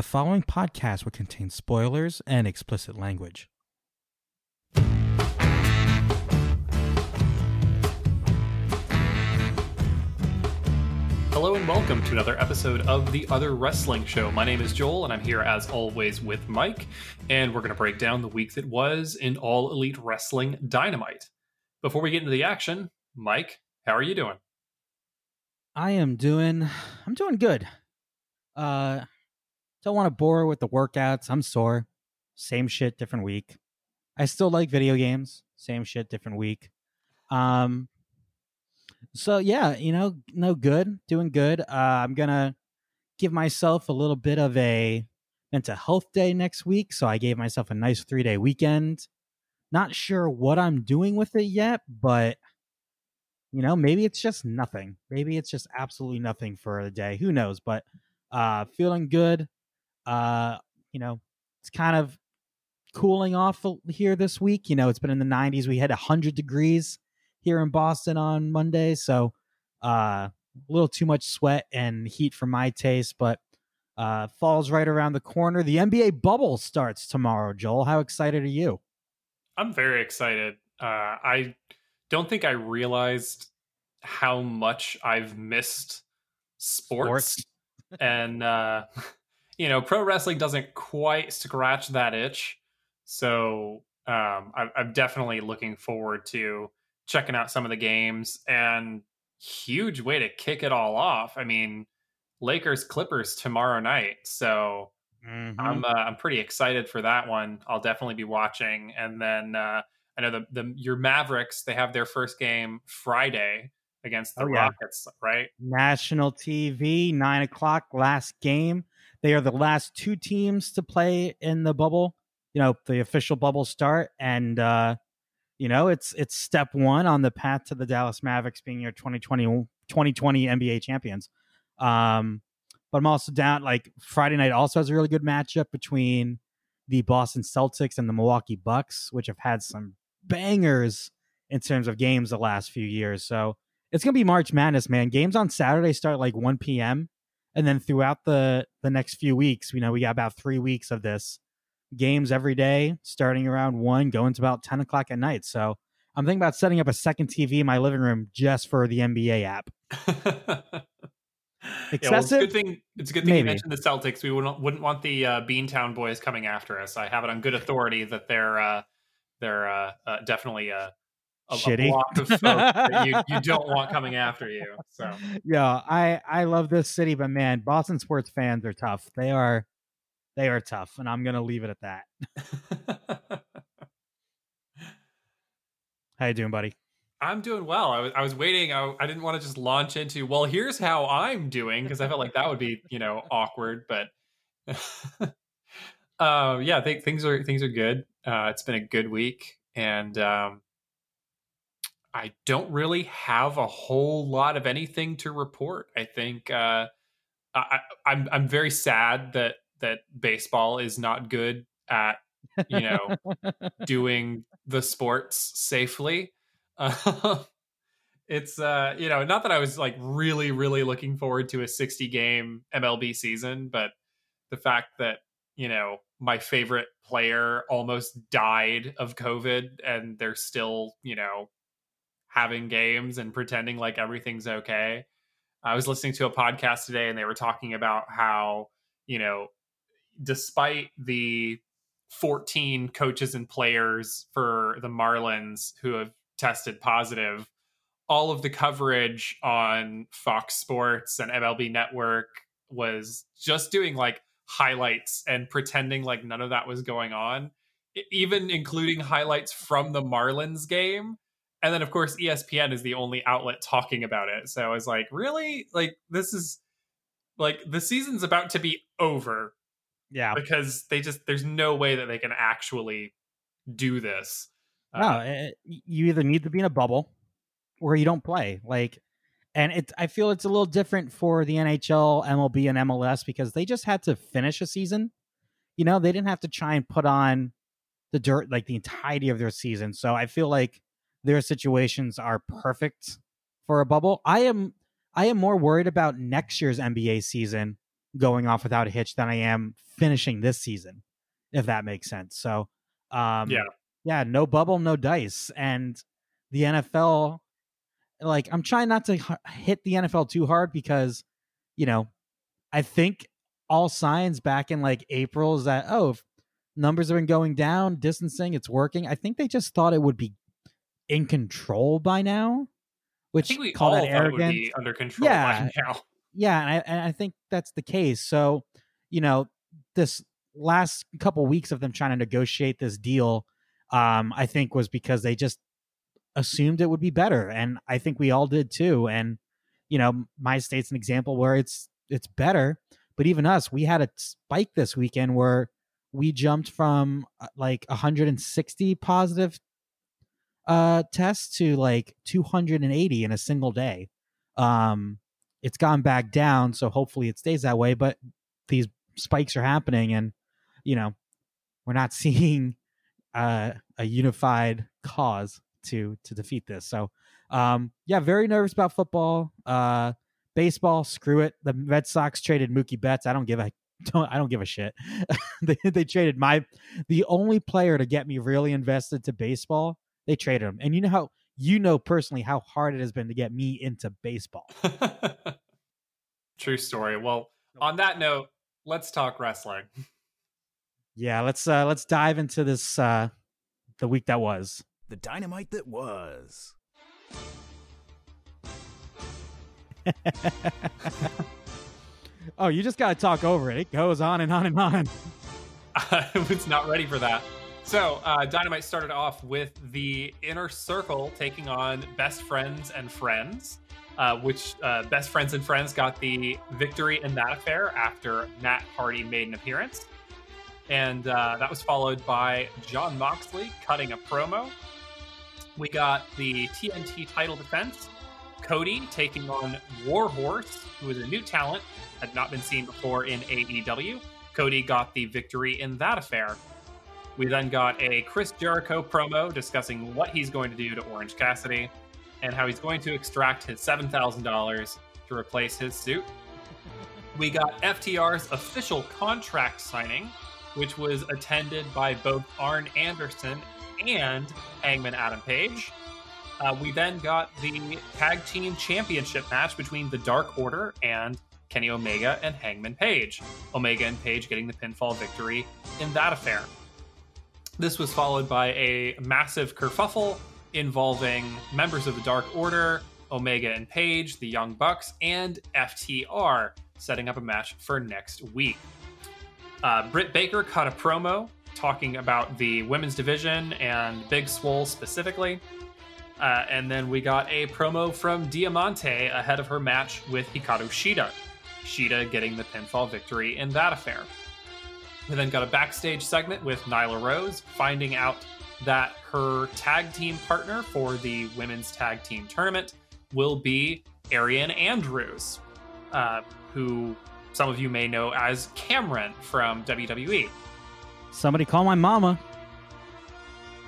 The following podcast will contain spoilers and explicit language. Hello and welcome to another episode of The Other Wrestling Show. My name is Joel, and I'm here as always with Mike, and we're going to break down the week that was in All Elite Wrestling Dynamite. Before we get into the action, Mike, how are you doing? I am doing I'm doing good. Uh don't want to bore with the workouts. I'm sore. Same shit, different week. I still like video games. Same shit, different week. Um so yeah, you know, no good, doing good. Uh I'm to give myself a little bit of a mental health day next week, so I gave myself a nice 3-day weekend. Not sure what I'm doing with it yet, but you know, maybe it's just nothing. Maybe it's just absolutely nothing for the day. Who knows? But uh feeling good. Uh, you know, it's kind of cooling off here this week. You know, it's been in the 90s. We had 100 degrees here in Boston on Monday, so uh a little too much sweat and heat for my taste, but uh fall's right around the corner. The NBA bubble starts tomorrow, Joel. How excited are you? I'm very excited. Uh I don't think I realized how much I've missed sports. sports. and uh you know, pro wrestling doesn't quite scratch that itch. So um I, I'm definitely looking forward to checking out some of the games and huge way to kick it all off. I mean, Lakers Clippers tomorrow night. So mm-hmm. I'm uh, I'm pretty excited for that one. I'll definitely be watching. And then uh, I know the the your Mavericks they have their first game Friday against the oh, yeah. Rockets, right? National TV, nine o'clock, last game. They are the last two teams to play in the bubble. You know, the official bubble start, and uh, you know it's it's step one on the path to the Dallas Mavericks being your 2020 2020 NBA champions. Um, but I'm also down. Like Friday night also has a really good matchup between the Boston Celtics and the Milwaukee Bucks, which have had some bangers in terms of games the last few years. So it's gonna be March Madness, man. Games on Saturday start like 1 p.m. and then throughout the the next few weeks, you know, we got about three weeks of this games every day, starting around one, going to about 10 o'clock at night. So I'm thinking about setting up a second TV in my living room just for the NBA app. Excessive. Yeah, well, it's a good thing. It's a good thing Maybe. you mentioned the Celtics. We wouldn't wouldn't want the uh, Beantown boys coming after us. I have it on good authority that they're uh, they're uh, uh definitely uh, a, Shitty. a block of folk that you, you don't want coming after you. So yeah, I I love this city, but man, Boston sports fans are tough. They are they are tough, and I'm gonna leave it at that. How you doing, buddy? I'm doing well. I was I was waiting. I, I didn't want to just launch into well, here's how I'm doing because I felt like that would be you know awkward. But uh, yeah, think things are things are good. Uh, it's been a good week, and um, I don't really have a whole lot of anything to report. I think uh, I, I'm I'm very sad that that baseball is not good at you know doing the sports safely. Uh, it's uh you know not that I was like really really looking forward to a 60 game MLB season, but the fact that you know my favorite player almost died of COVID and they're still you know having games and pretending like everything's okay. I was listening to a podcast today and they were talking about how, you know, despite the 14 coaches and players for the Marlins who have tested positive, all of the coverage on Fox Sports and MLB Network was just doing like highlights and pretending like none of that was going on, even including highlights from the Marlins game and then of course espn is the only outlet talking about it. So i was like really? Like this is like the season's about to be over yeah. because they just there's no way that they can actually do this. No uh, it, you either need to be in a bubble or you don't play. Like and it i feel it's a little different for the nhl mlb and mls because they just had to finish a season. You know they didn't have to try and put on the dirt like the entirety of their season. So i feel like their situations are perfect for a bubble. I am I am more worried about next year's NBA season going off without a hitch than I am finishing this season, if that makes sense. So, um, Yeah. yeah, no bubble, no dice, and the NFL. Like, I'm trying not to hit the NFL too hard because, you know, I think all signs back in like April is that oh, if numbers have been going down, distancing, it's working. I think they just thought it would be in control by now, I which think we call all that thought it would arrogant be under control Yeah. by now. yeah, and I, and I think that's the case. So, you know, this last couple weeks of them trying to negotiate this deal, um, I think was because they just assumed it would be better, and I think we all did too. And you know, my state's an example where it's it's better, but even us, we had a spike this weekend where we jumped from uh, like 160 positive uh tests to like 280 in a single day. Um it's gone back down so hopefully it stays that way but these spikes are happening and you know we're not seeing uh, a unified cause to to defeat this. So um yeah very nervous about football. Uh baseball screw it. The red sox traded mookie betts. I don't give a don't i don't give a shit. They, they traded my the only player to get me really invested to baseball they traded him and you know how you know personally how hard it has been to get me into baseball True story. Well, on that note, let's talk wrestling. yeah let's uh let's dive into this uh the week that was The dynamite that was. oh you just gotta talk over it it goes on and on and on I was not ready for that. So, uh, Dynamite started off with the Inner Circle taking on Best Friends and Friends, uh, which uh, Best Friends and Friends got the victory in that affair after Matt Hardy made an appearance. And uh, that was followed by Jon Moxley cutting a promo. We got the TNT title defense. Cody taking on Warhorse, who is a new talent, had not been seen before in AEW. Cody got the victory in that affair. We then got a Chris Jericho promo discussing what he's going to do to Orange Cassidy and how he's going to extract his $7,000 to replace his suit. We got FTR's official contract signing, which was attended by both Arn Anderson and Hangman Adam Page. Uh, we then got the tag team championship match between the Dark Order and Kenny Omega and Hangman Page. Omega and Page getting the pinfall victory in that affair. This was followed by a massive kerfuffle involving members of the Dark Order, Omega and Page, the Young Bucks, and FTR, setting up a match for next week. Uh, Britt Baker cut a promo talking about the women's division and Big Swole specifically. Uh, and then we got a promo from Diamante ahead of her match with Hikaru Shida. Shida getting the pinfall victory in that affair. We then got a backstage segment with Nyla Rose finding out that her tag team partner for the women's tag team tournament will be Ariane Andrews, uh, who some of you may know as Cameron from. WWE. somebody call my mama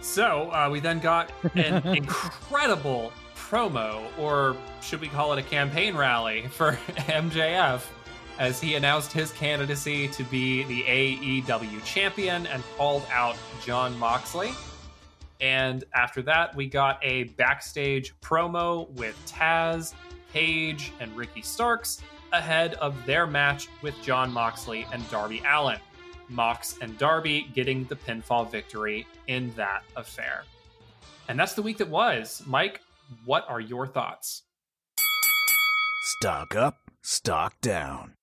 So uh, we then got an incredible promo, or should we call it a campaign rally for MJF, as he announced his candidacy to be the AEW champion and called out Jon Moxley. And after that, we got a backstage promo with Taz, Cage, and Ricky Starks ahead of their match with Jon Moxley and Darby Allin. Mox and Darby getting the pinfall victory in that affair. And that's the week that was. Mike, what are your thoughts? Stock up, stock down.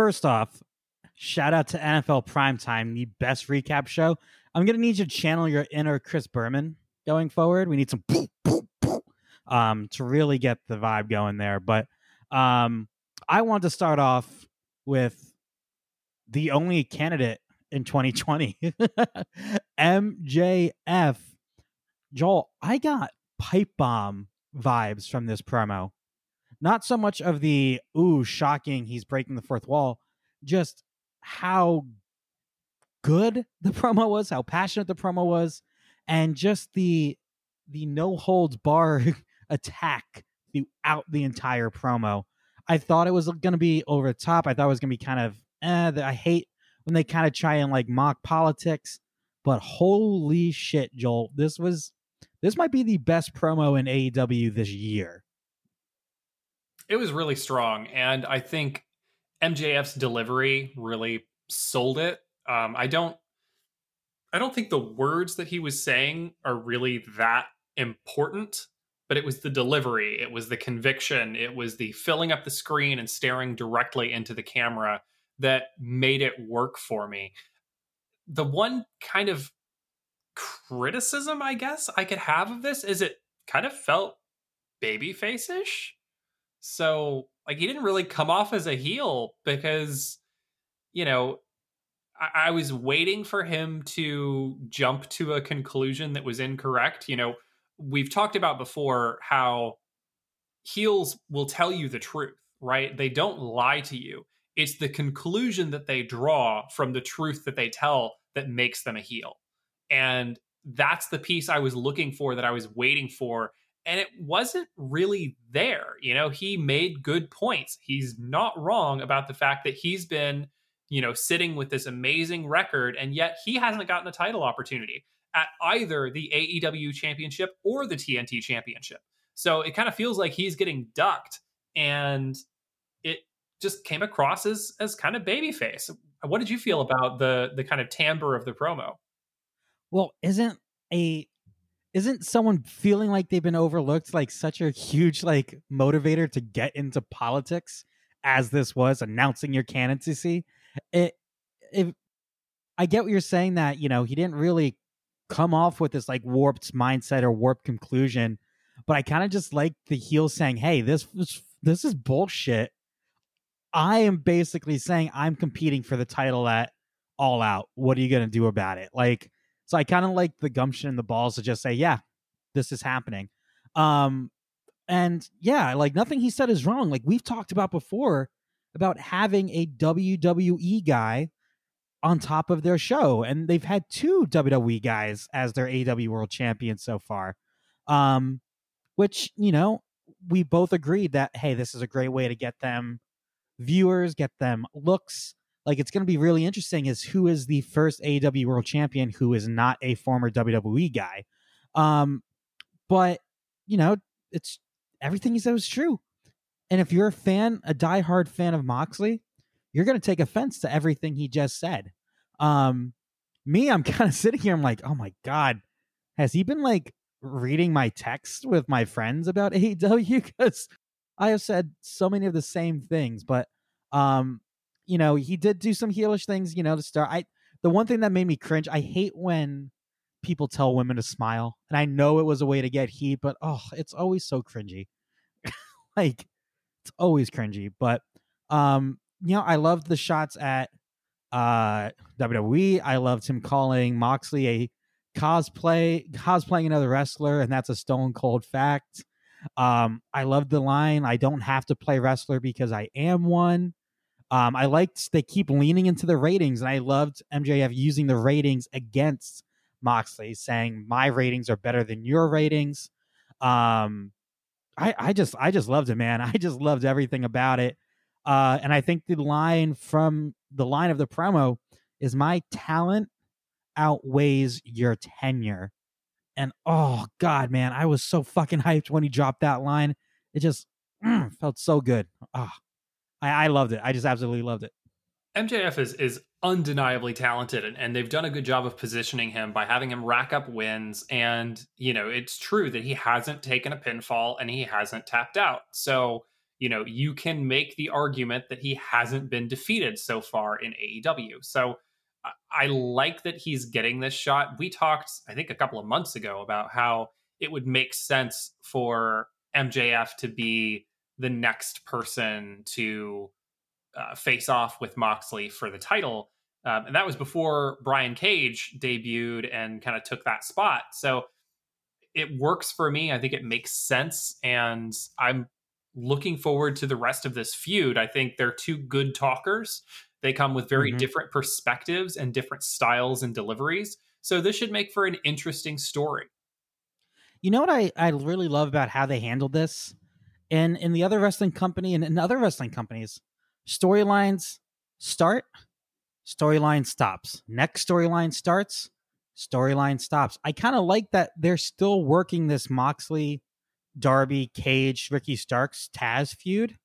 First off, shout out to NFL Primetime, the best recap show. I'm gonna need you to channel your inner Chris Berman going forward. We need some um to really get the vibe going there. But um I want to start off with the only candidate in 2020. MJF. Joel, I got pipe bomb vibes from this promo. Not so much of the ooh, shocking, he's breaking the fourth wall, just how good the promo was, how passionate the promo was, and just the the no holds bar attack throughout the entire promo. I thought it was going to be over the top. I thought it was going to be kind of eh, I hate when they kind of try and like mock politics, but holy shit, Joel, this was this might be the best promo in AEW this year. It was really strong, and I think MJF's delivery really sold it. Um, I don't, I don't think the words that he was saying are really that important, but it was the delivery, it was the conviction, it was the filling up the screen and staring directly into the camera that made it work for me. The one kind of criticism, I guess, I could have of this is it kind of felt babyface ish. So, like, he didn't really come off as a heel because, you know, I-, I was waiting for him to jump to a conclusion that was incorrect. You know, we've talked about before how heels will tell you the truth, right? They don't lie to you. It's the conclusion that they draw from the truth that they tell that makes them a heel. And that's the piece I was looking for that I was waiting for. And it wasn't really there. You know, he made good points. He's not wrong about the fact that he's been, you know, sitting with this amazing record, and yet he hasn't gotten a title opportunity at either the AEW championship or the TNT championship. So it kind of feels like he's getting ducked. And it just came across as as kind of babyface. What did you feel about the the kind of timbre of the promo? Well, isn't a isn't someone feeling like they've been overlooked like such a huge like motivator to get into politics as this was announcing your candidacy? It if I get what you're saying that, you know, he didn't really come off with this like warped mindset or warped conclusion, but I kind of just like the heel saying, "Hey, this this is bullshit." I am basically saying I'm competing for the title at All Out. What are you going to do about it? Like, so I kind of like the gumption and the balls to just say, yeah, this is happening. Um, and yeah, like nothing he said is wrong. Like we've talked about before about having a WWE guy on top of their show, and they've had two WWE guys as their AW World Champion so far. Um, which you know we both agreed that hey, this is a great way to get them viewers, get them looks. Like it's going to be really interesting is who is the first AEW World Champion who is not a former WWE guy. Um, but you know, it's everything he said was true. And if you're a fan, a diehard fan of Moxley, you're going to take offense to everything he just said. Um, me, I'm kind of sitting here. I'm like, oh my god, has he been like reading my text with my friends about AEW? Because I have said so many of the same things, but um, you know, he did do some heelish things, you know, to start. I the one thing that made me cringe, I hate when people tell women to smile. And I know it was a way to get heat, but oh, it's always so cringy. like it's always cringy. But um, you know, I loved the shots at uh WWE. I loved him calling Moxley a cosplay cosplaying another wrestler, and that's a stone cold fact. Um, I love the line, I don't have to play wrestler because I am one. Um, I liked they keep leaning into the ratings, and I loved MJF using the ratings against Moxley, saying my ratings are better than your ratings. Um, I, I just I just loved it, man. I just loved everything about it. Uh, and I think the line from the line of the promo is my talent outweighs your tenure. And oh god, man, I was so fucking hyped when he dropped that line. It just mm, felt so good. Ah, oh, I, I loved it. I just absolutely loved it. MJF is is undeniably talented and, and, they've done a good job of positioning him by having him rack up wins and you know it's true that he hasn't taken a pinfall and he hasn't tapped out so you know you can make the argument that he hasn't been defeated so far in AEW so I like that he's getting this shot. We talked, I think, a couple of months ago about how it would make sense for MJF to be the next person to uh, face off with Moxley for the title. Um, and that was before Brian Cage debuted and kind of took that spot. So it works for me. I think it makes sense. And I'm looking forward to the rest of this feud. I think they're two good talkers. They come with very mm-hmm. different perspectives and different styles and deliveries. So this should make for an interesting story. You know what I, I really love about how they handled this And in the other wrestling company and in other wrestling companies, storylines start, storyline stops. Next storyline starts, storyline stops. I kind of like that they're still working this Moxley, Darby, Cage, Ricky Starks, Taz feud.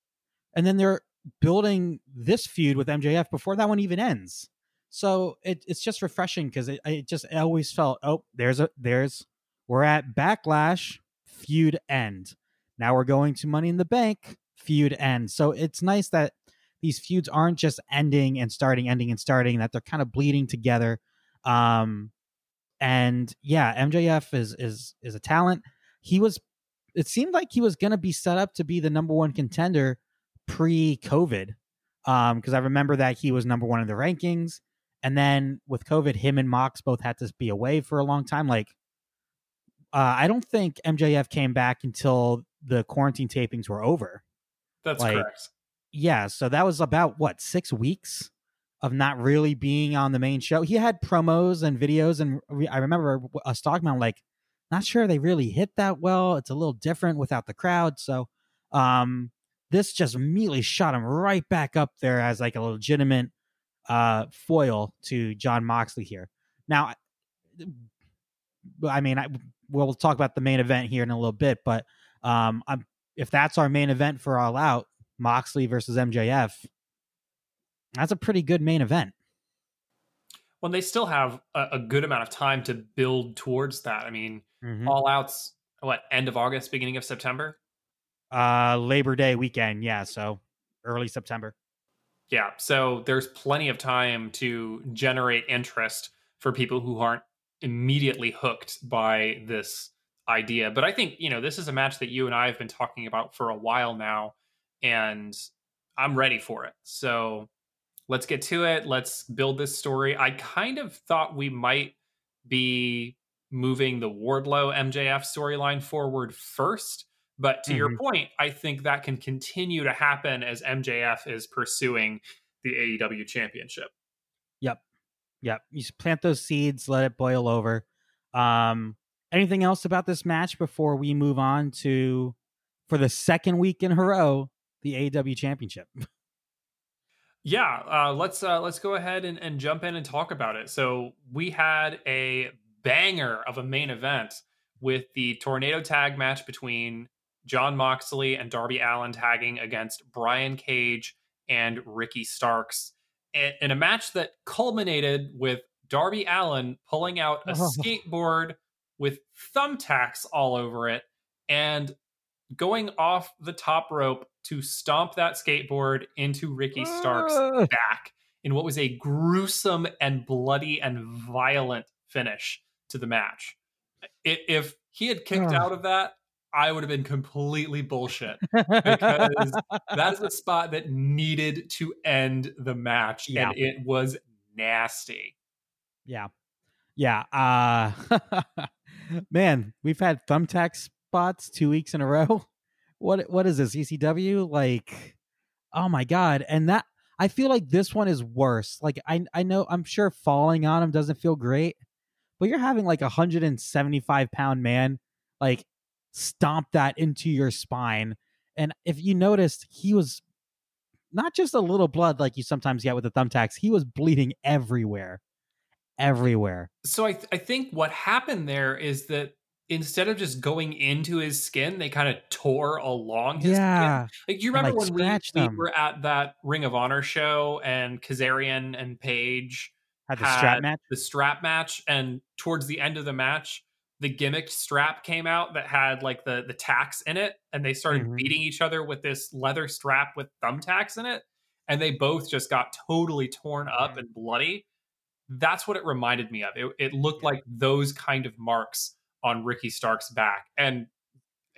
And then they're building this feud with MJF before that one even ends. So it, it's just refreshing because it, it just always felt, oh, there's a there's we're at backlash, feud end. Now we're going to Money in the Bank, feud end. So it's nice that these feuds aren't just ending and starting, ending and starting, that they're kind of bleeding together. Um and yeah, MJF is is is a talent. He was it seemed like he was gonna be set up to be the number one contender pre-COVID. Um, because I remember that he was number one in the rankings. And then with COVID, him and Mox both had to be away for a long time. Like, uh, I don't think MJF came back until the quarantine tapings were over. That's Like, correct. Yeah, so that was about what six weeks of not really being on the main show. He had promos and videos, and we- I remember us talking about like, not sure they really hit that well. It's a little different without the crowd. So, um, this just immediately shot him right back up there as like a legitimate uh foil to Jon Moxley here. Now, I mean, I we'll talk about the main event here in a little bit, but um, I'm if that's our main event for All Out, Moxley versus MJF, that's a pretty good main event. Well, they still have a, a good amount of time to build towards that. I mean, Mhm. all outs what end of August, beginning of September. Uh, Labor Day weekend, yeah, so early September. Yeah, so there's plenty of time to generate interest for people who aren't immediately hooked by this idea. But I think, you know, this is a match that you and I have been talking about for a while now, and I'm ready for it. So let's get to it. Let's build this story. I kind of thought we might be moving the Wardlow MJF storyline forward first. But to your Mhm. point, I think that can continue to happen as MJF is pursuing the AEW championship. Yep, yep. You plant those seeds, let it boil over. Um, anything else about this match before we move on to for the second week in a row the AW championship? Yeah, uh, let's uh, let's go ahead and, and jump in and talk about it. So we had a banger of a main event with the tornado tag match between Jon Moxley and Darby Allin tagging against Brian Cage and Ricky Starks in, a match that culminated with Darby Allin pulling out a Oh. skateboard with thumbtacks all over it and going off the top rope to stomp that skateboard into Ricky Starks' Ah. back in what was a gruesome and bloody and violent finish to the match. If he had kicked Ugh. out of that, I would have been completely bullshit. Because That is a spot that needed to end the match, Yeah. and it was nasty. Yeah. Yeah. Uh man, we've had thumbtack spots two weeks in a row. What what is this? ECW? Like, oh my god. And that I feel like this one is worse. Like I I know I'm sure falling on him doesn't feel great, but you're having like a hundred and seventy five pound man like stomp that into your spine. And if you noticed, he was not just a little blood like you sometimes get with the thumbtacks, he was bleeding everywhere everywhere. So I, th- I think what happened there is that instead of just going into his skin, they kind of tore along his skin. yeah. Like, do you remember like, when we, we were at that Ring of Honor show and Kazarian and Paige Had the strap match. the strap match, and towards the end of the match, the gimmick strap came out that had like the the tacks in it, and they started Mhm. beating each other with this leather strap with thumbtacks in it, and they both just got totally torn up and bloody. That's what it reminded me of. It, it looked like those kind of marks on Ricky Stark's back, and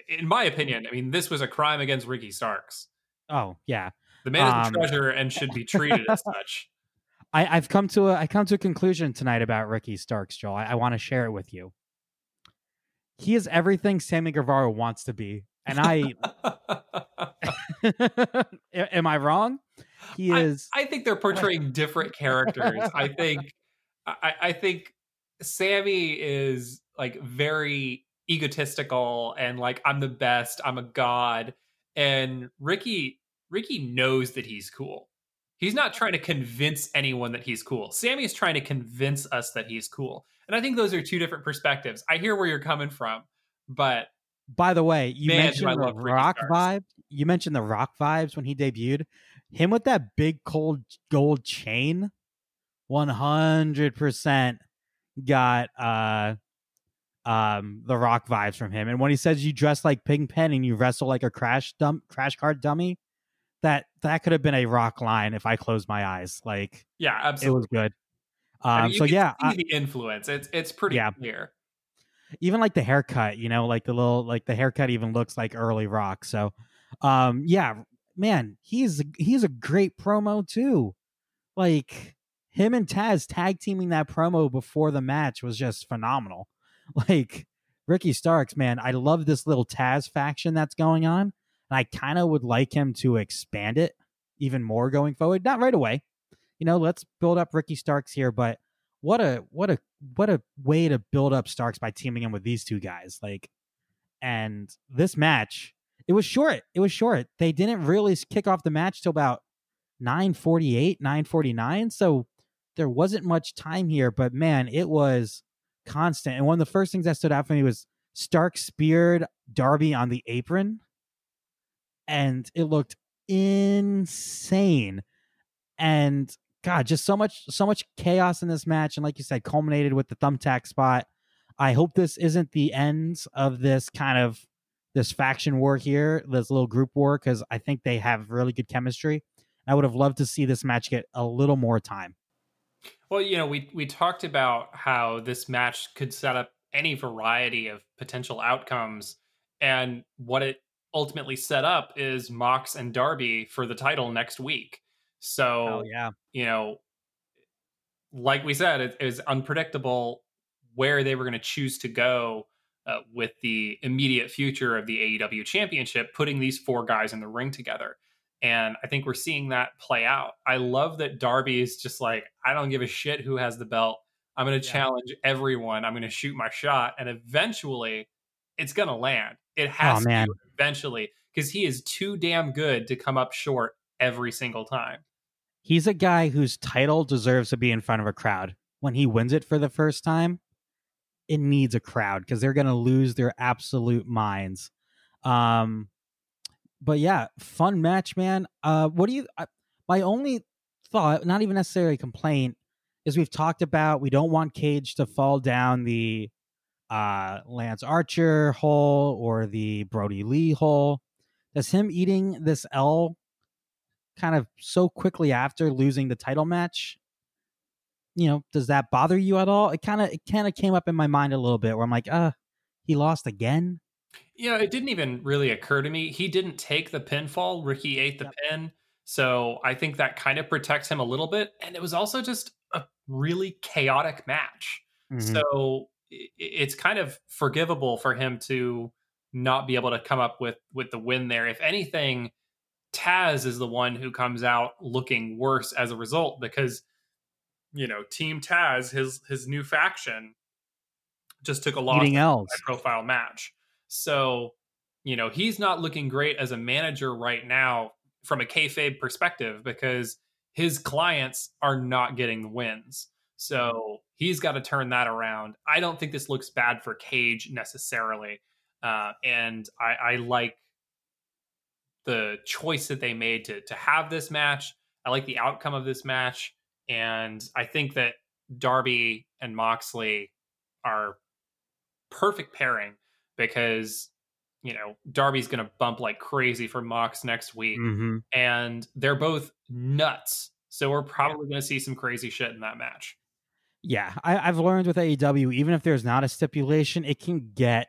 in my opinion, I mean, this was a crime against Ricky Starks. Oh yeah. The man is Um, a treasure and should be treated as such. I, I've come to a I come to a conclusion tonight about Ricky Starks, Joel. I, I want to share it with you. He is everything Sammy Guevara wants to be, and I am I wrong? He is. I think they're portraying different characters. I think I, I think Sammy is like very egotistical and like I'm the best, I'm a god. and Ricky Ricky knows that he's cool. He's not trying to convince anyone that he's cool. Sammy is trying to convince us that he's cool. And I think those are two different perspectives. I hear where you're coming from, but By the way, you Man, mentioned the rock vibe. You mentioned the rock vibes when he debuted. Him with that big cold gold chain, one hundred percent got uh um the rock vibes from him. And when he says you dress like ping Pigpen and you wrestle like a crash dump crash card dummy, that that could have been a rock line if I closed my eyes. Like yeah, absolutely. it was good. I Um, mean, you so yeah, I- the influence. It's it's pretty Yeah. clear. even like the haircut, you know, like the little like the haircut even looks like early rock. So um yeah, man, he's he's a great promo too. Like him and Taz tag teaming that promo before the match was just phenomenal. Like Ricky Starks, man, I love this little Taz faction that's going on. And I kind of would like him to expand it even more going forward. Not right away. You know, let's build up Ricky Starks here, but what a what a what a way to build up Starks by teaming him with these two guys. Like, and this match, it was short. It was short. They didn't really kick off the match till about nine forty eight, nine forty nine. So there wasn't much time here, but man, it was constant. And one of the first things that stood out for me was Stark speared Darby on the apron, and it looked insane. And God, just so much, so much chaos in this match, and like you said, culminated with the thumbtack spot. I hope this isn't the end of this kind of this faction war here, this little group war, because I think they have really good chemistry. I would have loved to see this match get a little more time. Well, you know, we we talked about how this match could set up any variety of potential outcomes, and what it ultimately set up is Mox and Darby for the title next week. So, Oh yeah, you know, like we said, it, it was unpredictable where they were going to choose to go uh, with the immediate future of the AEW championship, putting these four guys in the ring together. And I think we're seeing that play out. I love that Darby is just like, I don't give a shit who has the belt. I'm going to Yeah. challenge everyone. I'm going to shoot my shot. And eventually it's going to land. It has Oh, man. to eventually because he is too damn good to come up short every single time. he's a guy whose title deserves to be in front of a crowd. When he wins it for the first time, it needs a crowd because they're going to lose their absolute minds. Um, but yeah, fun match, man. Uh, what do you? I, my only thought, not even necessarily complaint, is we've talked about we don't want Cage to fall down the uh Lance Archer hole or the Brody Lee hole. Does him eating this L kind of so quickly after losing the title match you know does that bother you at all it kind of it kind of came up in my mind a little bit where i'm like uh he lost again You know, it didn't even really occur to me. He didn't take the pinfall. Ricky ate the Yep. pin. So I think that kind of protects him a little bit. And it was also just a really chaotic match. Mhm. So it's kind of forgivable for him to not be able to come up with with the win there. If anything, Taz is the one who comes out looking worse as a result because you know, Team Taz, his his new faction, just took a loss eating l's high profile match. So, you know, he's not looking great as a manager right now from a kayfabe perspective because his clients are not getting the wins. So he's got to turn that around. I don't think this looks bad for Cage necessarily. Uh, and I, I like the choice that they made to to have this match. I like the outcome of this match, and I think that Darby and Moxley are perfect pairing because you know Darby's going to bump like crazy for Mox next week, hmm and they're both nuts. So we're probably going to see some crazy shit in that match. yeah I, i've learned with aew even if there's not a stipulation it can get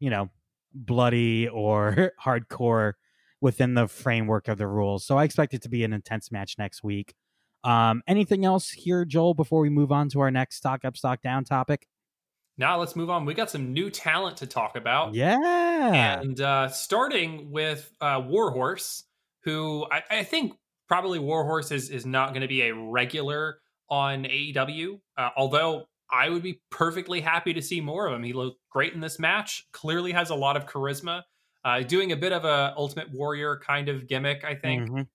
you know bloody or hardcore within the framework of the rules so i expect it to be an intense match next week um anything else here joel before we move on to our next stock up stock down topic Now let's move on. We got some new talent to talk about. yeah And uh, starting with uh, Warhorse, who I, I think probably Warhorse is, is not going to be a regular on AEW, uh, although I would be perfectly happy to see more of him. He looked great in this match, clearly has a lot of charisma. uh, doing a bit of a Ultimate Warrior kind of gimmick, I think. Mhm.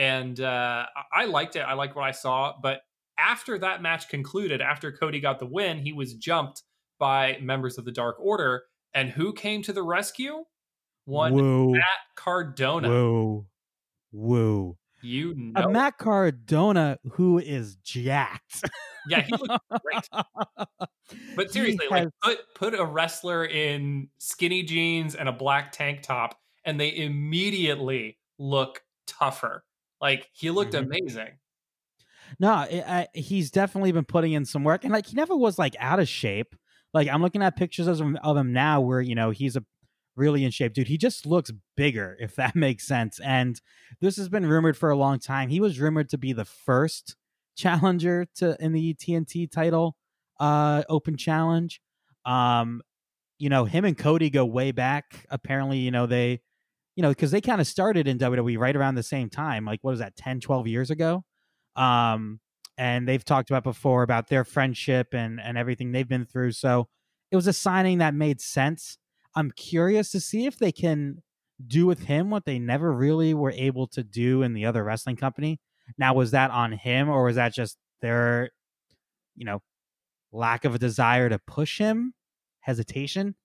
And uh, I liked it. I liked what I saw. But after that match concluded, after Cody got the win, he was jumped by members of the Dark Order. And who came to the rescue? One Whoa, Matt Cardona. whoa, whoa. You know, it. Matt Cardona who is jacked. yeah, he looked great. But seriously, like put put a wrestler in skinny jeans and a black tank top, and they immediately look tougher. Like he looked Mhm. amazing. No, I, I, he's definitely been putting in some work, and like he never was like out of shape. Like I'm looking at pictures of him, of him now, where you know he's a really in shape dude. He just looks bigger, if that makes sense. And this has been rumored for a long time. He was rumored to be the first challenger to in the TNT title uh open challenge. Um, you know, him and Cody go way back. Apparently, you know, they you know, because they kind of started in WWE right around the same time. Like, what was that, 10, 12 years ago? Um, and they've talked about before about their friendship and and everything they've been through. So it was a signing that made sense. I'm curious to see if they can do with him what they never really were able to do in the other wrestling company. Now, was that on him or was that just their, you know, lack of a desire to push him, hesitation?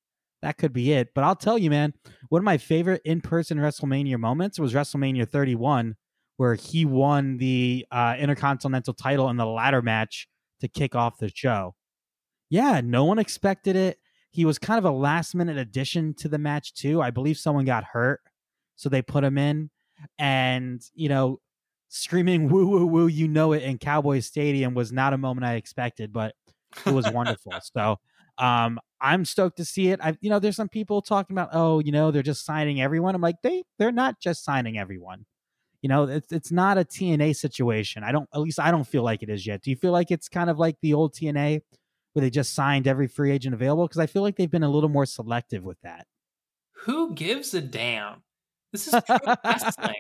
That could be it. But I'll tell you, man, one of my favorite in person WrestleMania moments was WrestleMania 31, where he won the uh, Intercontinental title in the ladder match to kick off the show. Yeah, no one expected it. He was kind of a last minute addition to the match, too. I believe someone got hurt, so they put him in. And, you know, screaming woo, woo, woo, you know it in Cowboy Stadium was not a moment I expected, but it was wonderful. so, um, I'm stoked to see it. I, you know, there's some people talking about, oh, you know, they're just signing everyone. I'm like, they, they're not just signing everyone. You know, it's it's not a TNA situation. I don't, at least I don't feel like it is yet. Do you feel like it's kind of like the old TNA where they just signed every free agent available? Because I feel like they've been a little more selective with that. Who gives a damn? This is wrestling.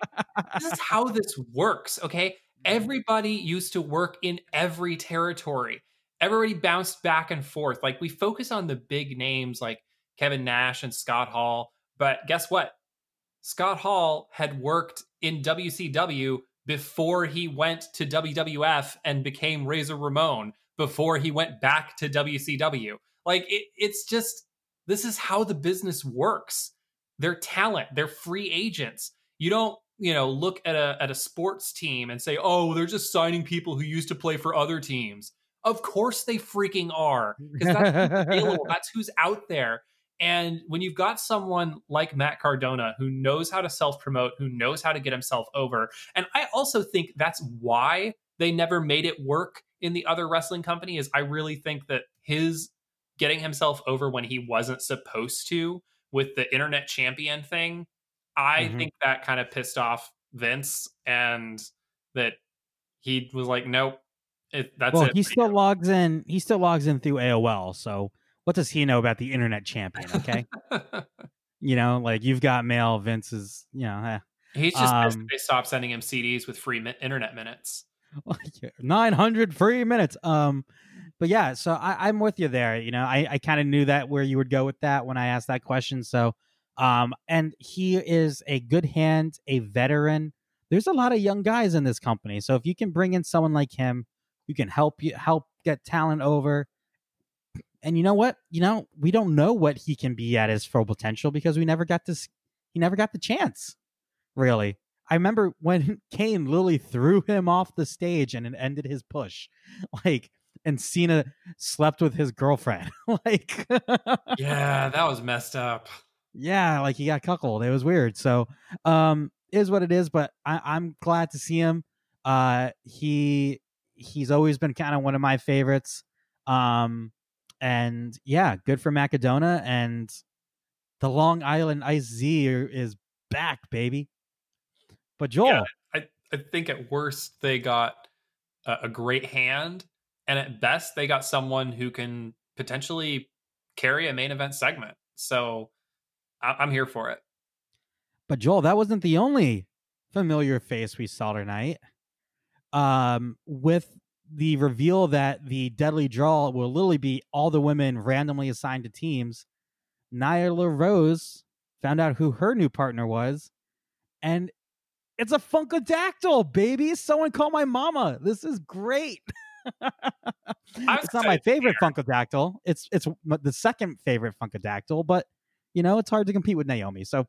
This is how this works. Okay, everybody used to work in every territory. Everybody bounced back and forth. Like we focus on the big names like Kevin Nash and Scott Hall, but guess what? Scott Hall had worked in WCW before he went to WWF and became Razor Ramon before he went back to WCW. Like it, it's just this is how the business works. They're talent, they're free agents. You don't, you know, look at a at a sports team and say, "Oh, they're just signing people who used to play for other teams." Of course they freaking are, because that's who's available. That's who's out there. And when you've got someone like Matt Cardona who knows how to self promote, who knows how to get himself over, and I also think that's why they never made it work in the other wrestling company, is I really think that his getting himself over when he wasn't supposed to with the internet champion thing, I Mhm. think that kind of pissed off Vince and that he was like, nope, it, that's well, it. he still logs in. He still logs in through AOL. So what does he know about the internet champion? Okay, you know, like you've got mail. Vince is, you know, eh. He's just Um, they stopped sending him CDs with free mi- internet minutes. nine hundred free minutes. Um, but yeah, so I, I'm with you there. You know, I, I kind of knew that where you would go with that when I asked that question. So, um, and he is a good hand, a veteran. There's a lot of young guys in this company, so if you can bring in someone like him, you can help you help get talent over. And you know what? You know, we don't know what he can be at his full potential because we never got this. He never got the chance, really. I remember when Kane literally threw him off the stage and it ended his push. Like, and Cena slept with his girlfriend. like, yeah, that was messed up. yeah, like he got cuckolded. It was weird. So, um, is what it is. But I, I'm glad to see him. Uh, he he's always been kind of one of my favorites. Um, and yeah, good for Matt Cardona and the Long Island Ice Z is back, baby. But Joel, Yeah. I, I think at worst they got a, a great hand, and at best they got someone who can potentially carry a main event segment. So I, I'm here for it. But Joel, that wasn't the only familiar face we saw tonight. Um, with the reveal that the deadly draw will literally be all the women randomly assigned to teams, Nyla Rose found out who her new partner was, and it's a Funkadactyl, baby. Someone call my mama. This is great. it's not my favorite Funkadactyl. It's it's the second favorite Funkadactyl, but you know it's hard to compete with Naomi. So,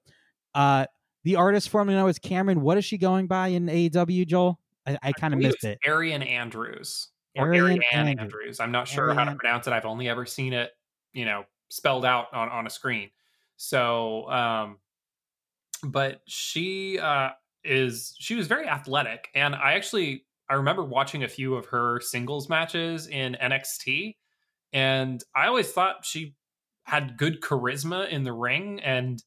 uh, the artist formerly known as Cameron. What is she going by in AEW, Joel? I, I kind of missed it. Ariane Andrews or Ariane, Andrews. Andrews. I'm not sure Ariane. how to pronounce it. I've only ever seen it, you know, spelled out on on a screen. So, um, but she uh, is she was very athletic, and I actually I remember watching a few of her singles matches in NXT, and I always thought she had good charisma in the ring, and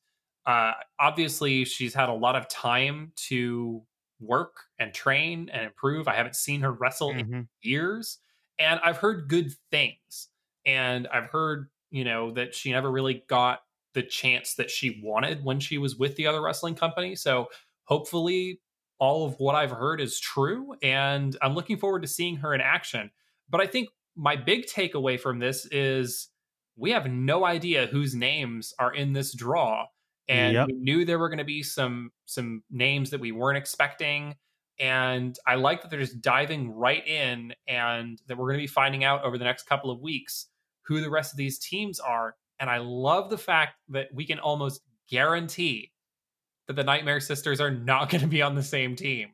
uh, obviously she's had a lot of time to work and train and improve. I haven't seen her wrestle mm-hmm. in years, and I've heard good things, and I've heard you know that she never really got the chance that she wanted when she was with the other wrestling company. So hopefully all of what I've heard is true. And I'm looking forward to seeing her in action. But I think my big takeaway from this is we have no idea whose names are in this draw. And yep. we knew there were going to be some some names that we weren't expecting. And I like that they're just diving right in and that we're going to be finding out over the next couple of weeks who the rest of these teams are. And I love the fact that we can almost guarantee that the Nightmare Sisters are not going to be on the same team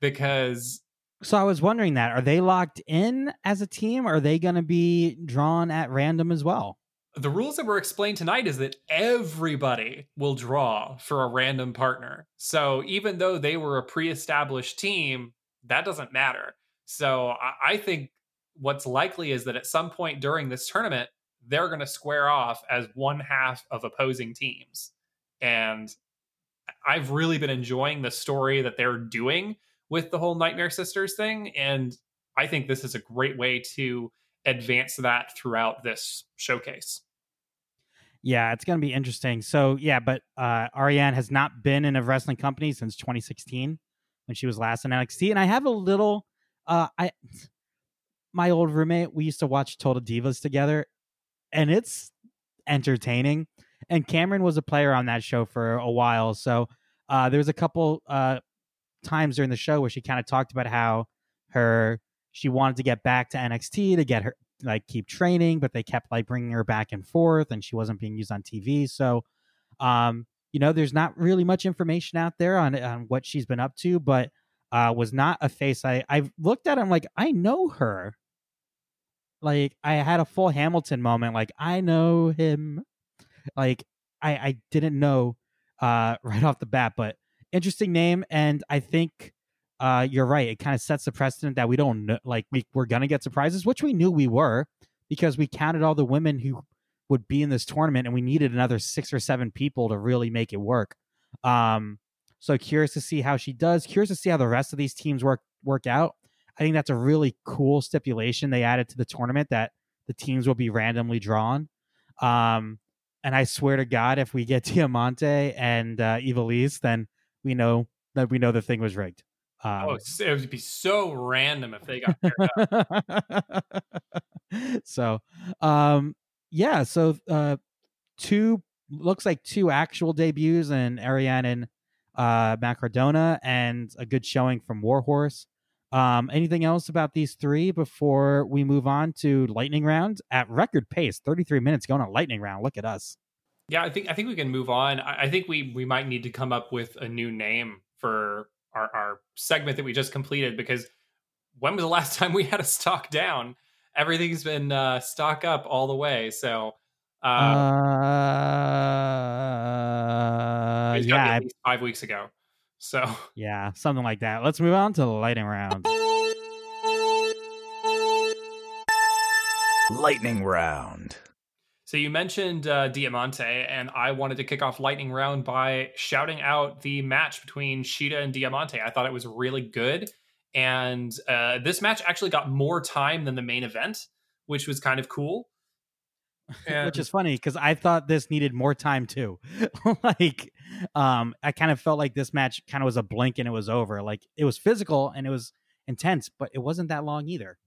because. So I was wondering that are they locked in as a team? Or are they going to be drawn at random as well? The rules that were explained tonight is that everybody will draw for a random partner. So even though they were a pre-established team, that doesn't matter. So I think what's likely is that at some point during this tournament, they're going to square off as one half of opposing teams. And I've really been enjoying the story that they're doing with the whole Nightmare Sisters thing. And I think this is a great way to advance that throughout this showcase. Yeah, it's going to be interesting. So, yeah, but uh, Ariane has not been in a wrestling company since 2016 when she was last in NXT. And I have a little, uh, I, my old roommate, we used to watch Total Divas together, and it's entertaining and Cameron was a player on that show for a while. So uh, there was a couple uh, times during the show where she kind of talked about how her she wanted to get back to NXT to get her like keep training, but they kept like bringing her back and forth, and she wasn't being used on TV. So, um, you know, there's not really much information out there on on what she's been up to, but uh, was not a face I I looked at. Him like I know her. Like I had a full Hamilton moment. Like I know him like I I didn't know uh right off the bat, but interesting name, and I think uh you're right. It kind of sets the precedent that we don't know, like we we're gonna get surprises, which we knew we were because we counted all the women who would be in this tournament, and we needed another six or seven people to really make it work. Um, so curious to see how she does. Curious to see how the rest of these teams work work out. I think that's a really cool stipulation they added to the tournament that the teams will be randomly drawn. Um, and I swear to God, if we get Diamante and uh, Ivelisse, then we know that we know the thing was rigged. Um, oh, it would be so random if they got so, um, yeah. So, uh, two looks like two actual debuts in Ariane and uh, Matt Cardona, and a good showing from Warhorse. Um, anything else about these three before we move on to lightning round at record pace? Thirty three minutes going on lightning round. Look at us. Yeah, I think I think we can move on. I, I think we we might need to come up with a new name for our, our segment that we just completed because when was the last time we had a stock down? Everything's been uh, stock up all the way. So uh, uh yeah, five weeks ago. So yeah, something like that. Let's move on to the lightning round. Lightning round. So you mentioned uh, Diamante, and I wanted to kick off lightning round by shouting out the match between Shida and Diamante. I thought it was really good, and uh, this match actually got more time than the main event, which was kind of cool. And... which is funny because I thought this needed more time too. like, um, I kind of felt like this match kind of was a blink and it was over. Like it was physical and it was intense, but it wasn't that long either.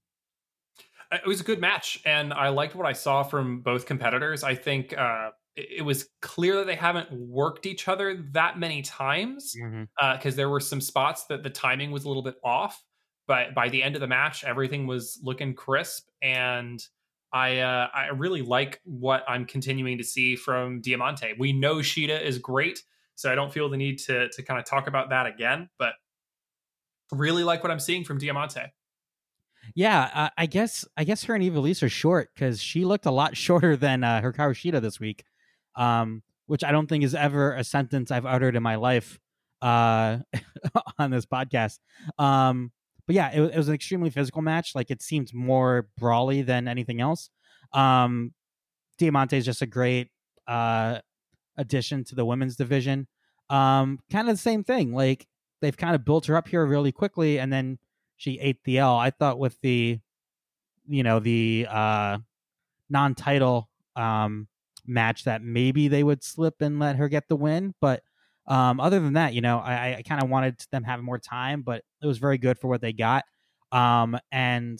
It was a good match, and I liked what I saw from both competitors. I think uh, it was clear that they haven't worked each other that many times because Mhm. uh, there were some spots that the timing was a little bit off. But by the end of the match, everything was looking crisp, and I uh, I really like what I'm continuing to see from Diamante. We know Shida is great, so I don't feel the need to to kind of talk about that again. But really like what I'm seeing from Diamante. Yeah, uh, I guess I guess her and Ivelisse are short because she looked a lot shorter than uh, Hikaru Shida this week, um, which I don't think is ever a sentence I've uttered in my life uh, on this podcast. Um, but yeah, it, it was an extremely physical match. Like it seemed more brawly than anything else. Um, Diamante is just a great uh, addition to the women's division. Um, kind of the same thing. Like they've kind of built her up here really quickly, and then she ate the L. I thought with the, you know, the uh, non-title um, match that maybe they would slip and let her get the win, but um, other than that, you know, I, I kind of wanted them having more time, but it was very good for what they got. Um, and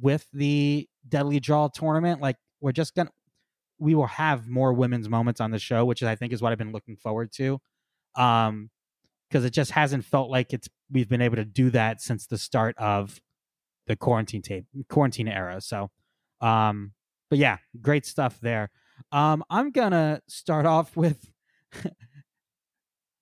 with the Deadly Draw tournament, like we're just gonna, we will have more women's moments on the show, which I think is what I've been looking forward to. Um, because it just hasn't felt like it's we've been able to do that since the start of the quarantine tape quarantine era. So, um, but yeah, great stuff there. Um, I'm gonna start off with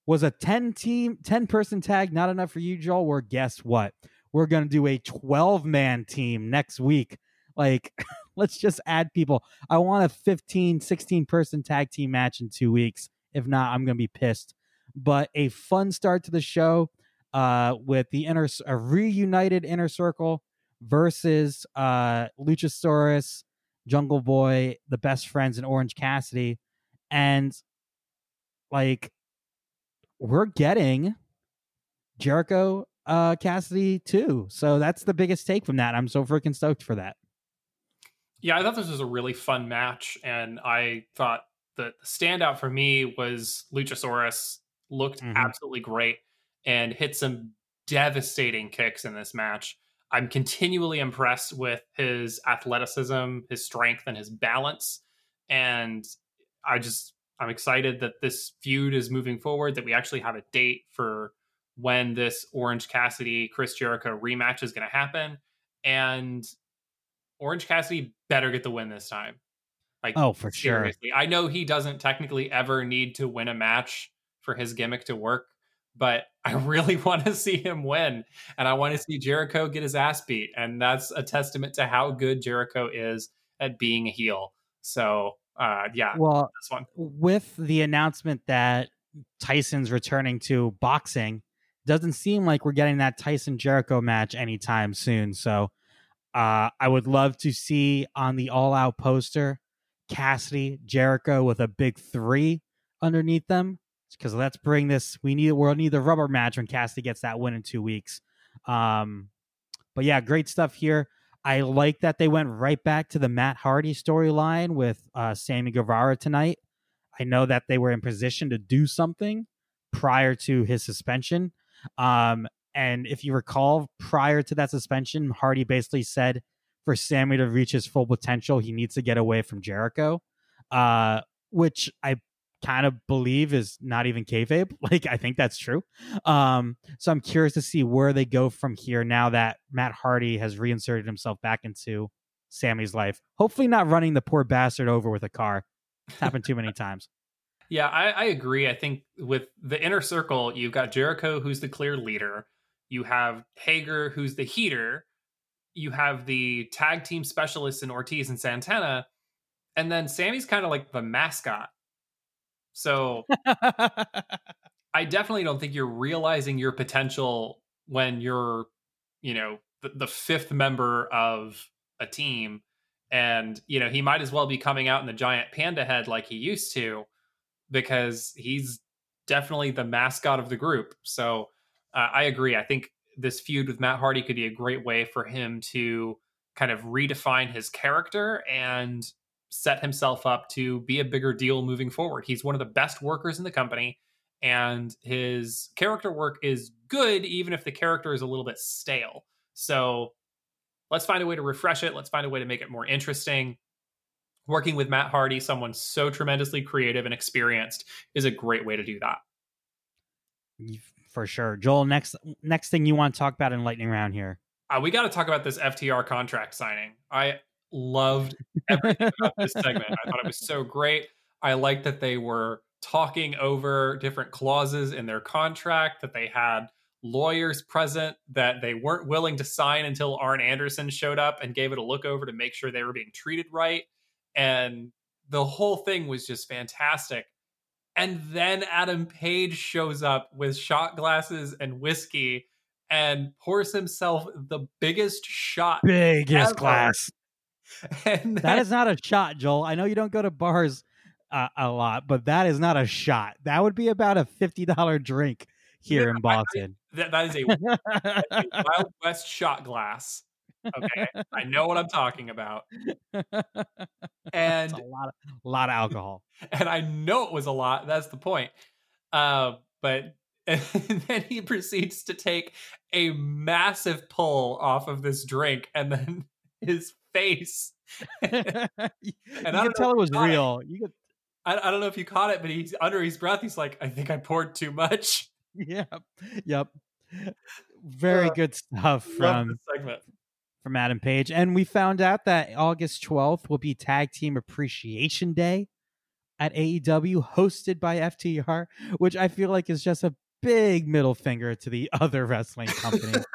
was a 10 team 10 person tag not enough for you joel? Or guess what? We're gonna do a 12 man team next week. Like let's just add people. I want a 15 16 person tag team match in two weeks. If not i'm gonna be pissed. But a fun start to the show uh with the inner a reunited inner circle versus uh luchasaurus jungle boy the best friends and orange cassidy and like we're getting Jericho uh Cassidy too. So that's the biggest take from that. I'm so freaking stoked for that. Yeah, I thought this was a really fun match, and I thought the standout for me was Luchasaurus looked Mhm. absolutely great and hit some devastating kicks in this match. I'm continually impressed with his athleticism, his strength, and his balance. And I just, I'm excited that this feud is moving forward, that we actually have a date for when this Orange Cassidy Chris Jericho rematch is going to happen. And Orange Cassidy better get the win this time. Like, Oh, for sure. seriously. I know he doesn't technically ever need to win a match for his gimmick to work, but I really want to see him win. And I want to see Jericho get his ass beat. And that's a testament to how good Jericho is at being a heel. So, uh, yeah, Well, this one. with the announcement that Tyson's returning to boxing, doesn't seem like we're getting that Tyson Jericho match anytime soon. So uh, I would love to see on the all out poster Cassidy, Jericho with a big three underneath them. Because let's bring this. We need we'll need the rubber match when Cassidy gets that win in two weeks. Um, but yeah, great stuff here. I like that they went right back to the Matt Hardy storyline with uh, Sammy Guevara tonight. I know that they were in position to do something prior to his suspension. Um, and if you recall, prior to that suspension, Hardy basically said for Sammy to reach his full potential, he needs to get away from Jericho, uh, which I kind of believe is not even kayfabe. Like, I think that's true. Um, so I'm curious to see where they go from here now that Matt Hardy has reinserted himself back into Sammy's life. Hopefully, not running the poor bastard over with a car. It's happened too many times. Yeah, I, I agree. I think with the inner circle, you've got Jericho, who's the clear leader. You have Hager, who's the heater. You have the tag team specialists in Ortiz and Santana. And then Sammy's kind of like the mascot. So I definitely don't think you're realizing your potential when you're, you know, the, the fifth member of a team. And, you know, he might as well be coming out in the giant panda head like he used to because he's definitely the mascot of the group. So uh, I agree. I think this feud with Matt Hardy could be a great way for him to kind of redefine his character and set himself up to be a bigger deal moving forward. He's one of the best workers in the company, and his character work is good, even if the character is a little bit stale. So let's find a way to refresh it. Let's find a way to make it more interesting. working with Matt Hardy, someone so tremendously creative and experienced, is a great way to do that. For sure, Joel. Next, next thing you want to talk about in lightning round here? Uh, we got to talk about this FTR contract signing. I loved everything about this segment. I thought it was so great. I liked that they were talking over different clauses in their contract, that they had lawyers present that they weren't willing to sign until Arn Anderson showed up and gave it a look over to make sure they were being treated right. And the whole thing was just fantastic. And then Adam Page shows up with shot glasses and whiskey and pours himself the biggest shot. Biggest glass. And that is not a shot, Joel. I know you don't go to bars uh, a lot, but that is not a shot. That would be about a $50 drink here Yeah, in I- I- Boston. that, that is a, a Wild West shot glass. Okay. I know what I'm talking about. And It's a lot of, a lot of alcohol. and I know it was a lot. That's the point. Uh, but and then he proceeds to take a massive pull off of this drink, and then his face. you I can don't tell it was real. You could, I, I don't know if you caught it, but he's under his breath. He's like, "I think I poured too much." yep, yep. Very Uh, good stuff from segment. from Adam Page. And we found out that August 12th will be Tag Team Appreciation Day at AEW, hosted by FTR, which I feel like is just a big middle finger to the other wrestling companies.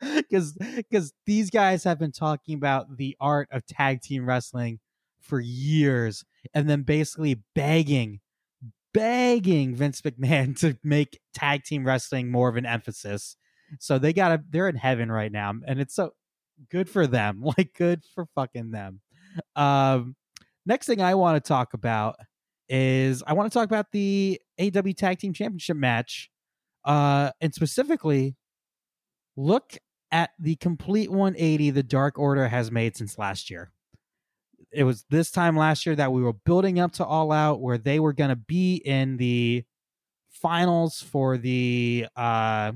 Because because these guys have been talking about the art of tag team wrestling for years and then basically begging begging Vince McMahon to make tag team wrestling more of an emphasis. So they got to they're in heaven right now and it's so good for them. Like good for fucking them. Um next thing I want to talk about is I want to talk about the AEW Tag Team Championship match. Uh and specifically look at the complete 180 the Dark Order has made since last year. It was this time last year that we were building up to All Out, where they were going to be in the finals for the uh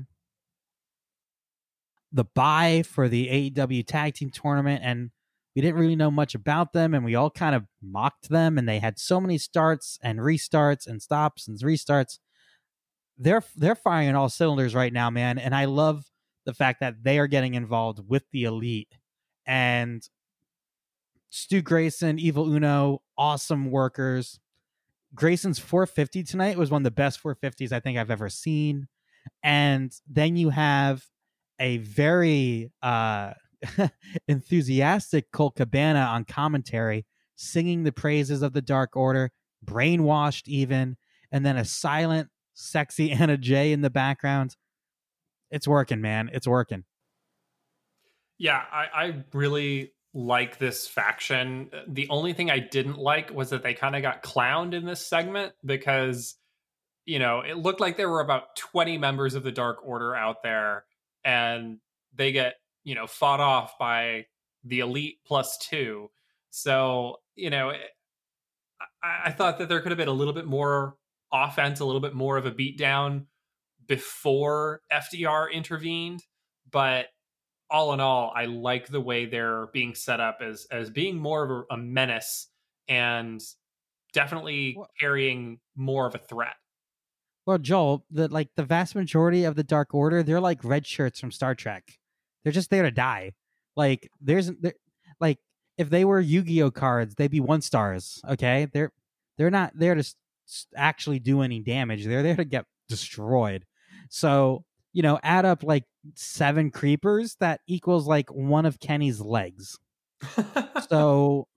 the buy for the AEW Tag Team Tournament, and we didn't really know much about them, and we all kind of mocked them, and they had so many starts and restarts and stops and restarts. They're they're firing on all cylinders right now, man, and I love the fact that they are getting involved with the elite and Stu Grayson, Evil Uno, awesome workers. Grayson's 450 tonight was one of the best 450s I think I've ever seen. And then you have a very uh enthusiastic Colt Cabana on commentary singing the praises of the Dark Order, brainwashed even, and then a silent, sexy Anna Jay in the background. It's working, man. It's working. Yeah, I, I really like this faction. The only thing I didn't like was that they kind of got clowned in this segment because, you know, it looked like there were about 20 members of the Dark Order out there and they get, you know, fought off by the Elite plus two. So, you know, eh, I, I thought that there could have been a little bit more offense, a little bit more of a beatdown before FTR intervened. But all in all, I like the way they're being set up as as being more of a, a menace and definitely Well- carrying more of a threat. Well, Joel, the like the vast majority of the Dark Order, they're like red shirts from Star Trek. They're just there to die. Like there's there, like if they were Yu-Gi-Oh cards, they'd be one stars. Okay, they're they're not there to actually do any damage. They're there to get destroyed. So you know, add up like seven creepers, that equals like one of Kenny's legs. So,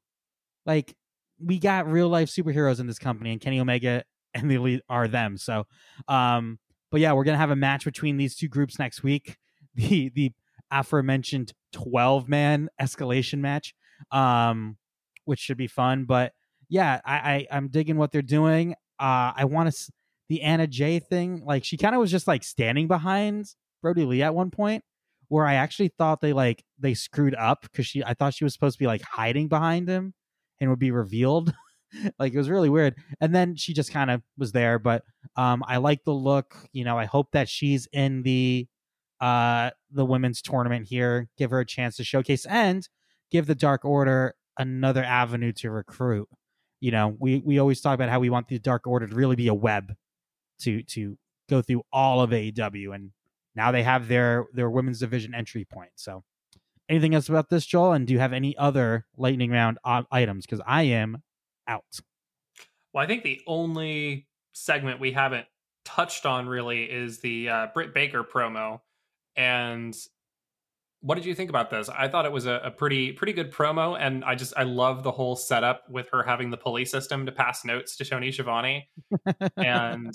like, we got real life superheroes in this company, and Kenny Omega and the Elite are them. So, um, but yeah, we're gonna have a match between these two groups next week. The the aforementioned twelve man escalation match, um, which should be fun. But yeah, I, I I'm digging what they're doing. Uh, I want to the Anna Jay thing. Like, she kind of was just like standing behind Brodie Lee at one point, where I actually thought they like they screwed up because she I thought she was supposed to be like hiding behind him and would be revealed. like it was really weird. And then she just kind of was there. But um I like the look. You know, I hope that she's in the uh the women's tournament here. Give her a chance to showcase and give the Dark Order another avenue to recruit. You know, we we always talk about how we want the Dark Order to really be a web to to go through all of AEW, and now they have their their women's division entry point. So, anything else about this, Joel? And do you have any other lightning round items? Because I am out. Well, I think the only segment we haven't touched on really is the uh, Britt Baker promo, and what did you think about this? I thought it was a, a, pretty pretty good promo, and I just I love the whole setup with her having the pulley system to pass notes to Tony Schiavone, and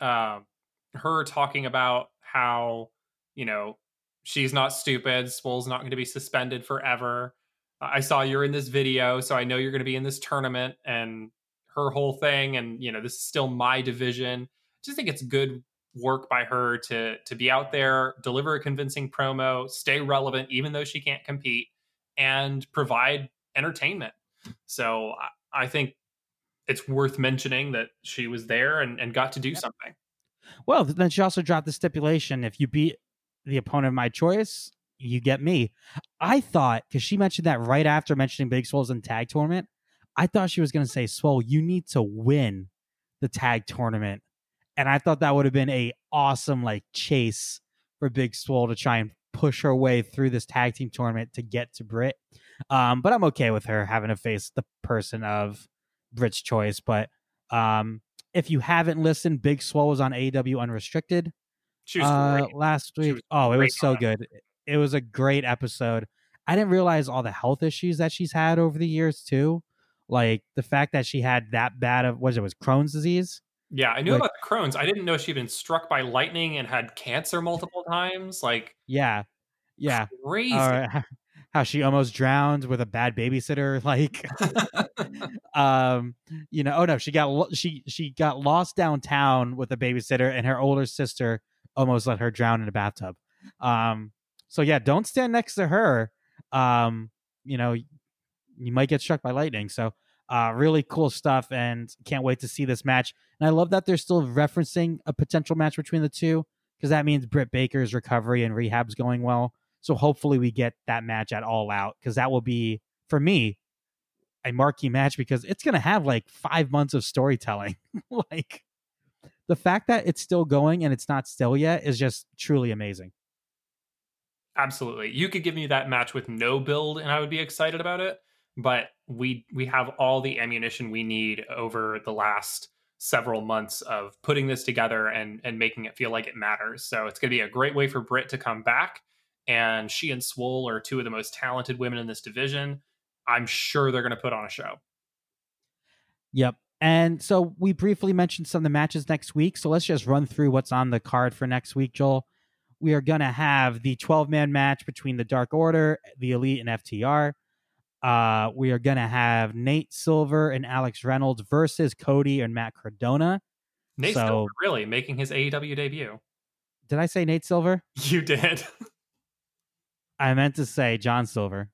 uh, her talking about how you know she's not stupid, Swole's not going to be suspended forever. I saw you're in this video, so I know you're going to be in this tournament, and her whole thing, and you know this is still my division. I just think it's good work by her to to be out there, deliver a convincing promo, stay relevant even though she can't compete, and provide entertainment. So I, I think it's worth mentioning that she was there and, and got to do something. Well, then she also dropped the stipulation: if you beat the opponent of my choice, you get me. I thought because she mentioned that right after mentioning Big Swole's in tag tournament, I thought she was going to say, "Swole, you need to win the tag tournament and I thought that would have been a awesome like chase for Big Swole to try and push her way through this tag team tournament to get to Britt. Um, but I'm okay with her having to face the person of Britt's choice. But um, if you haven't listened, Big Swole was on AEW Unrestricted uh, last week. Oh, it was so good. It was a great episode. I didn't realize all the health issues that she's had over the years too. Like the fact that she had that bad of was it was Crohn's disease. Yeah, I knew like, about the Crohn's. I didn't know she'd been struck by lightning and had cancer multiple times. Like, yeah, yeah, crazy. Uh, how she almost drowned with a bad babysitter. Like, um, you know, oh no, she got she she got lost downtown with a babysitter, and her older sister almost let her drown in a bathtub. Um, so yeah, don't stand next to her. Um, you know, you might get struck by lightning. So uh, really cool stuff, and can't wait to see this match. And I love that they're still referencing a potential match between the two because that means Britt Baker's recovery and rehab's going well. So hopefully we get that match at All Out because that will be for me a marquee match because it's going to have like five months of storytelling. like the fact that it's still going and it's not still yet is just truly amazing. Absolutely. You could give me that match with no build and I would be excited about it but we we have all the ammunition we need over the last several months of putting this together and and making it feel like it matters. So it's going to be a great way for Britt to come back. And she and Swole are two of the most talented women in this division. I'm sure they're going to put on a show. Yep. And so we briefly mentioned some of the matches next week. So let's just run through what's on the card for next week, Joel. We are going to have the 12 man match between the Dark Order, the Elite, and FTR. Uh, we are going to have Nate Silver and Alex Reynolds versus Cody and Matt Cardona. Nate so, Silver, really making his AEW debut. Did I say Nate Silver? You did. I meant to say John Silver.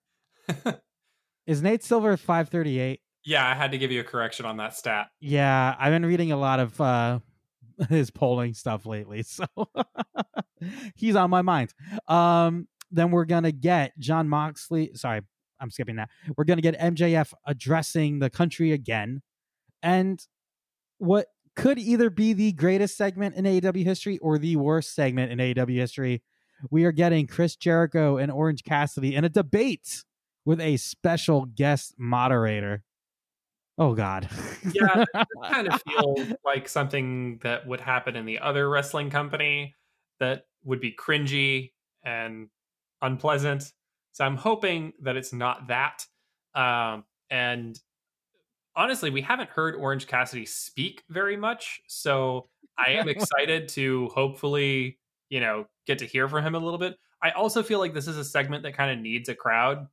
Is Nate Silver 538? Yeah, I had to give you a correction on that stat. Yeah, I've been reading a lot of uh, his polling stuff lately, so he's on my mind. Um, then we're gonna get Jon Moxley. Sorry, I'm skipping that. We're going to get MJF addressing the country again. And what could either be the greatest segment in AEW history or the worst segment in AEW history. We are getting Chris Jericho and Orange Cassidy in a debate with a special guest moderator. Oh God. yeah, kind of feel like something that would happen in the other wrestling company that would be cringy and unpleasant. So I'm hoping that it's not that. Um, and honestly, we haven't heard Orange Cassidy speak very much. So I am excited to hopefully, you know, get to hear from him a little bit. I also feel like this is a segment that kind of needs a crowd.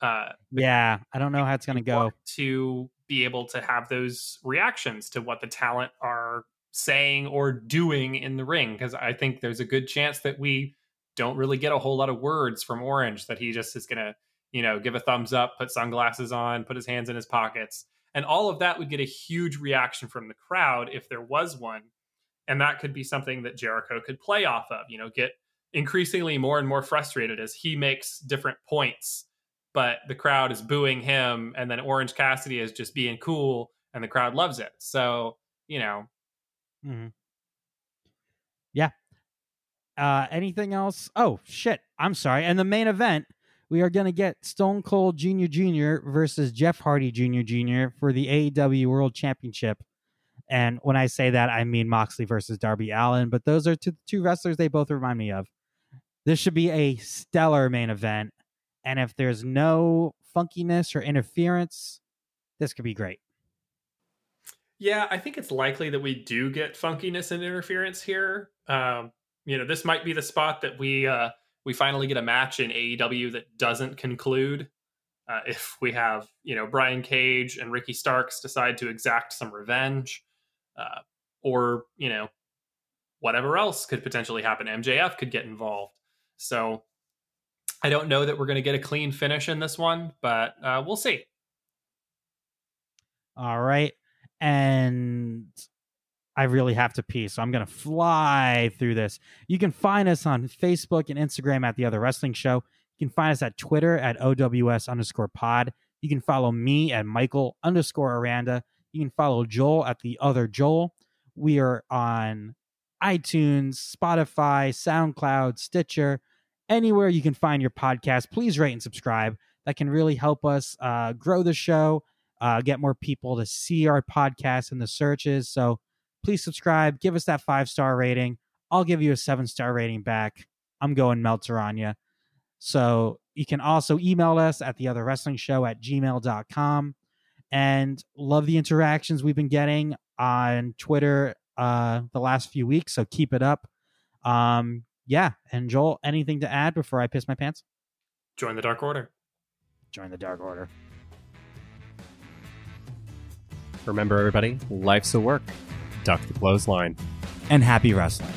Uh, yeah, I don't know how it's going to go. To be able to have those reactions to what the talent are saying or doing in the ring, because I think there's a good chance that we don't really get a whole lot of words from Orange that he just is going to, you know, give a thumbs up, put sunglasses on, put his hands in his pockets. And all of that would get a huge reaction from the crowd if there was one. And that could be something that Jericho could play off of, you know, get increasingly more and more frustrated as he makes different points but the crowd is booing him, and then Orange Cassidy is just being cool, and the crowd loves it. So you know, Mm-hmm. Yeah. Uh, anything else? Oh shit! I'm sorry. And the main event, we are going to get Stone Cold Jr. Jr. versus Jeff Hardy Jr. Jr. for the AEW World Championship. And when I say that, I mean Moxley versus Darby Allin. But those are two, two wrestlers they both remind me of. This should be a stellar main event. And if there's no funkiness or interference, this could be great. Yeah, I think it's likely that we do get funkiness and interference here. Um, you know, this might be the spot that we uh, we finally get a match in AEW that doesn't conclude. Uh, if we have you know Brian Cage and Ricky Starks decide to exact some revenge, uh, or you know whatever else could potentially happen, MJF could get involved. So I don't know that we're going to get a clean finish in this one, but uh, we'll see. All right. And I really have to pee, so I'm going to fly through this. You can find us on Facebook and Instagram at The Other Wrestling Show. You can find us at Twitter at OWS underscore pod. You can follow me at Michael underscore Aranda. You can follow Joel at The Other Joel. We are on iTunes, Spotify, SoundCloud, Stitcher, anywhere you can find your podcast. Please rate and subscribe. That can really help us uh, grow the show, uh, get more people to see our podcast in the searches. So please subscribe, give us that five star rating. I'll give you a seven star rating back. I'm going Meltzer on you. So you can also email us at the other wrestling show at gmail.com and love the interactions we've been getting on Twitter uh, the last few weeks. So keep it up. Um, yeah. And Joel, anything to add before I piss my pants? Join the Dark Order. Join the Dark Order. Remember, everybody, life's a work. Duck the clothesline. And happy wrestling.